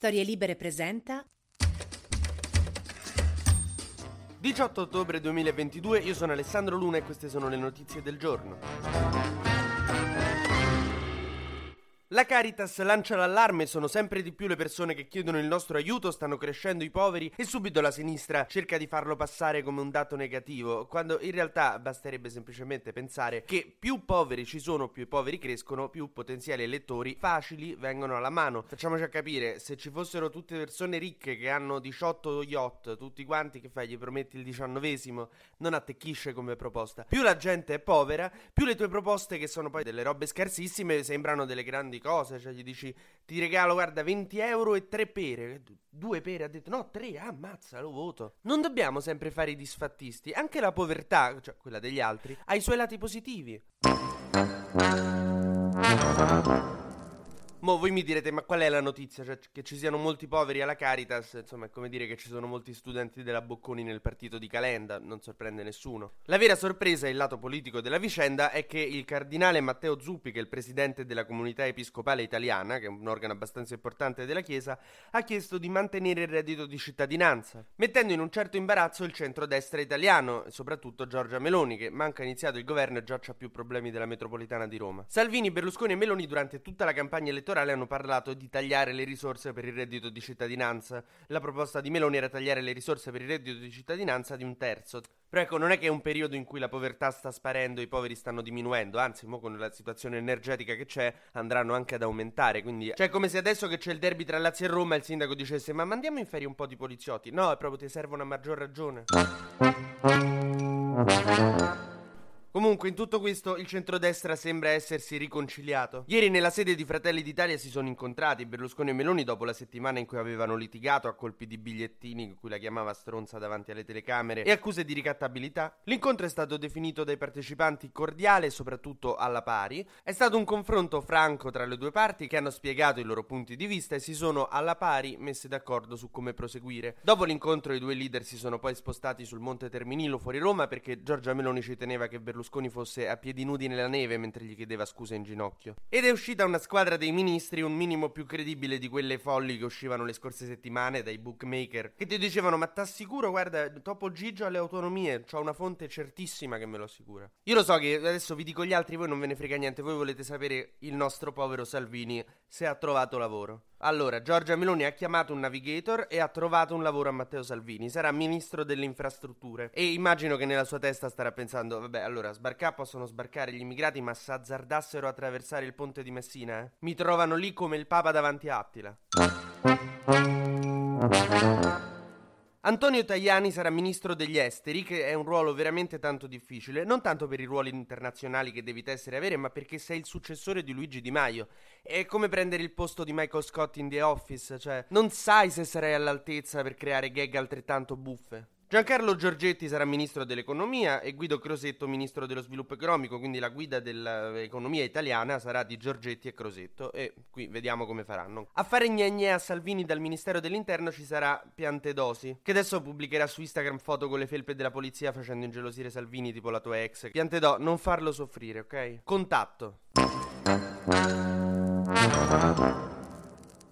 Storie Libere presenta 18 ottobre 2022, io sono Alessandro Luna e queste sono le notizie del giorno. La Caritas lancia l'allarme, sono sempre di più le persone che chiedono il nostro aiuto, stanno crescendo i poveri e subito la sinistra cerca di farlo passare come un dato negativo, quando in realtà basterebbe semplicemente pensare che più poveri ci sono, più i poveri crescono, più potenziali elettori facili vengono alla mano. Facciamoci capire, se ci fossero tutte persone ricche che hanno 18 yacht, tutti quanti che fai, gli prometti il diciannovesimo, non attecchisce come proposta. Più la gente è povera, più le tue proposte che sono poi delle robe scarsissime sembrano delle grandi cose, cioè gli dici ti regalo guarda 20 euro e tre pere, due pere, ha detto no tre, ammazza lo voto. Non dobbiamo sempre fare i disfattisti, anche la povertà, cioè quella degli altri, ha i suoi lati positivi. Mo voi mi direte, ma qual è la notizia? Cioè, che ci siano molti poveri alla Caritas, insomma, è come dire che ci sono molti studenti della Bocconi nel partito di Calenda, non sorprende nessuno. La vera sorpresa e il lato politico della vicenda è che il cardinale Matteo Zuppi, che è il presidente della comunità episcopale italiana, che è un organo abbastanza importante della Chiesa, ha chiesto di mantenere il reddito di cittadinanza, mettendo in un certo imbarazzo il centrodestra italiano, e soprattutto Giorgia Meloni, che manca iniziato il governo e già c'ha più problemi della metropolitana di Roma. Salvini, Berlusconi e Meloni durante tutta la campagna elettorale elettorale hanno parlato di tagliare le risorse per il reddito di cittadinanza. La proposta di Meloni era tagliare le risorse per il reddito di cittadinanza di un terzo. Però ecco, non è che è un periodo in cui la povertà sta sparendo e i poveri stanno diminuendo, anzi, mo con la situazione energetica che c'è andranno anche ad aumentare, quindi cioè è come se adesso che c'è il derby tra Lazio e Roma il sindaco dicesse "Ma mandiamo in ferie un po' di poliziotti". No, è proprio ti serve una maggior ragione. Comunque, in tutto questo, il centrodestra sembra essersi riconciliato. Ieri, nella sede di Fratelli d'Italia, si sono incontrati Berlusconi e Meloni dopo la settimana in cui avevano litigato a colpi di bigliettini, in cui la chiamava stronza davanti alle telecamere, e accuse di ricattabilità. L'incontro è stato definito dai partecipanti cordiale e soprattutto alla pari. È stato un confronto franco tra le due parti che hanno spiegato i loro punti di vista e si sono alla pari messi d'accordo su come proseguire. Dopo l'incontro, i due leader si sono poi spostati sul Monte Terminilo fuori Roma perché Giorgia Meloni ci teneva che Berlusconi Berlusconi fosse a piedi nudi nella neve mentre gli chiedeva scusa in ginocchio. Ed è uscita una squadra dei ministri un minimo più credibile di quelle folli che uscivano le scorse settimane dai bookmaker, che ti dicevano ma t'assicuro, guarda, dopo Gigio alle autonomie, ho una fonte certissima che me lo assicura. Io lo so che adesso vi dico gli altri, voi non ve ne frega niente, voi volete sapere il nostro povero Salvini se ha trovato lavoro. Allora, Giorgia Meloni ha chiamato un navigator e ha trovato un lavoro a Matteo Salvini. Sarà ministro delle infrastrutture. E immagino che nella sua testa starà pensando: vabbè, allora sbarcare possono sbarcare gli immigrati, ma se azzardassero a attraversare il ponte di Messina, eh? Mi trovano lì come il Papa davanti a Attila. Antonio Tajani sarà ministro degli esteri, che è un ruolo veramente tanto difficile, non tanto per i ruoli internazionali che devi essere avere, ma perché sei il successore di Luigi Di Maio. È come prendere il posto di Michael Scott in The Office, cioè non sai se sarai all'altezza per creare gag altrettanto buffe. Giancarlo Giorgetti sarà ministro dell'economia e Guido Crosetto ministro dello sviluppo economico, quindi la guida dell'economia italiana sarà di Giorgetti e Crosetto e qui vediamo come faranno. A fare gnegne a Salvini dal Ministero dell'Interno ci sarà Piantedosi, che adesso pubblicherà su Instagram foto con le felpe della polizia facendo ingelosire Salvini tipo la tua ex. Piantedò, non farlo soffrire, ok? Contatto.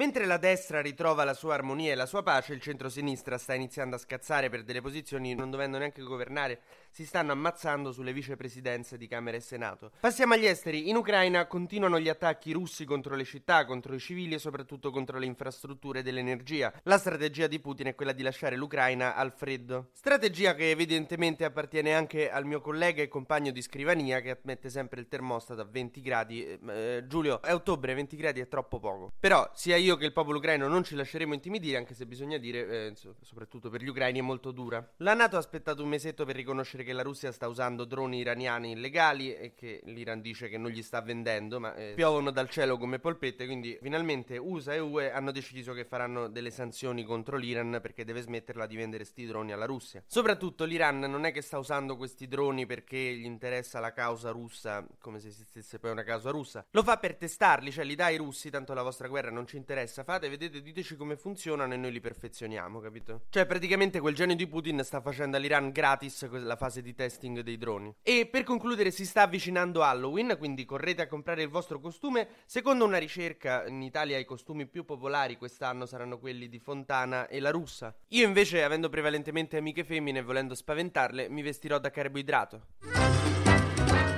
Mentre la destra ritrova la sua armonia e la sua pace, il centro-sinistra sta iniziando a scazzare per delle posizioni non dovendo neanche governare, si stanno ammazzando sulle vicepresidenze di Camera e Senato. Passiamo agli esteri. In Ucraina continuano gli attacchi russi contro le città, contro i civili e soprattutto contro le infrastrutture dell'energia. La strategia di Putin è quella di lasciare l'Ucraina al freddo. Strategia che evidentemente appartiene anche al mio collega e compagno di scrivania che mette sempre il termostato a 20 gradi. Eh, eh Giulio, è ottobre, 20 gradi è troppo poco. Però sia io io che il popolo ucraino non ci lasceremo intimidire, anche se bisogna dire, eh, soprattutto per gli ucraini, è molto dura. La Nato ha aspettato un mesetto per riconoscere che la Russia sta usando droni iraniani illegali e che l'Iran dice che non gli sta vendendo, ma eh, piovono dal cielo come polpette, quindi finalmente USA e UE hanno deciso che faranno delle sanzioni contro l'Iran perché deve smetterla di vendere sti droni alla Russia. Soprattutto l'Iran non è che sta usando questi droni perché gli interessa la causa russa, come se esistesse poi una causa russa. Lo fa per testarli, cioè li dai ai russi, tanto la vostra guerra non ci interessa interessa, fate, vedete, diteci come funzionano e noi li perfezioniamo, capito? Cioè, praticamente quel genio di Putin sta facendo all'Iran gratis la fase di testing dei droni. E per concludere, si sta avvicinando Halloween, quindi correte a comprare il vostro costume. Secondo una ricerca, in Italia i costumi più popolari quest'anno saranno quelli di Fontana e la russa. Io invece, avendo prevalentemente amiche femmine e volendo spaventarle, mi vestirò da carboidrato.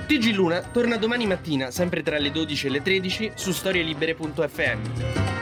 TG Luna torna domani mattina, sempre tra le 12 e le 13, su storielibere.fm.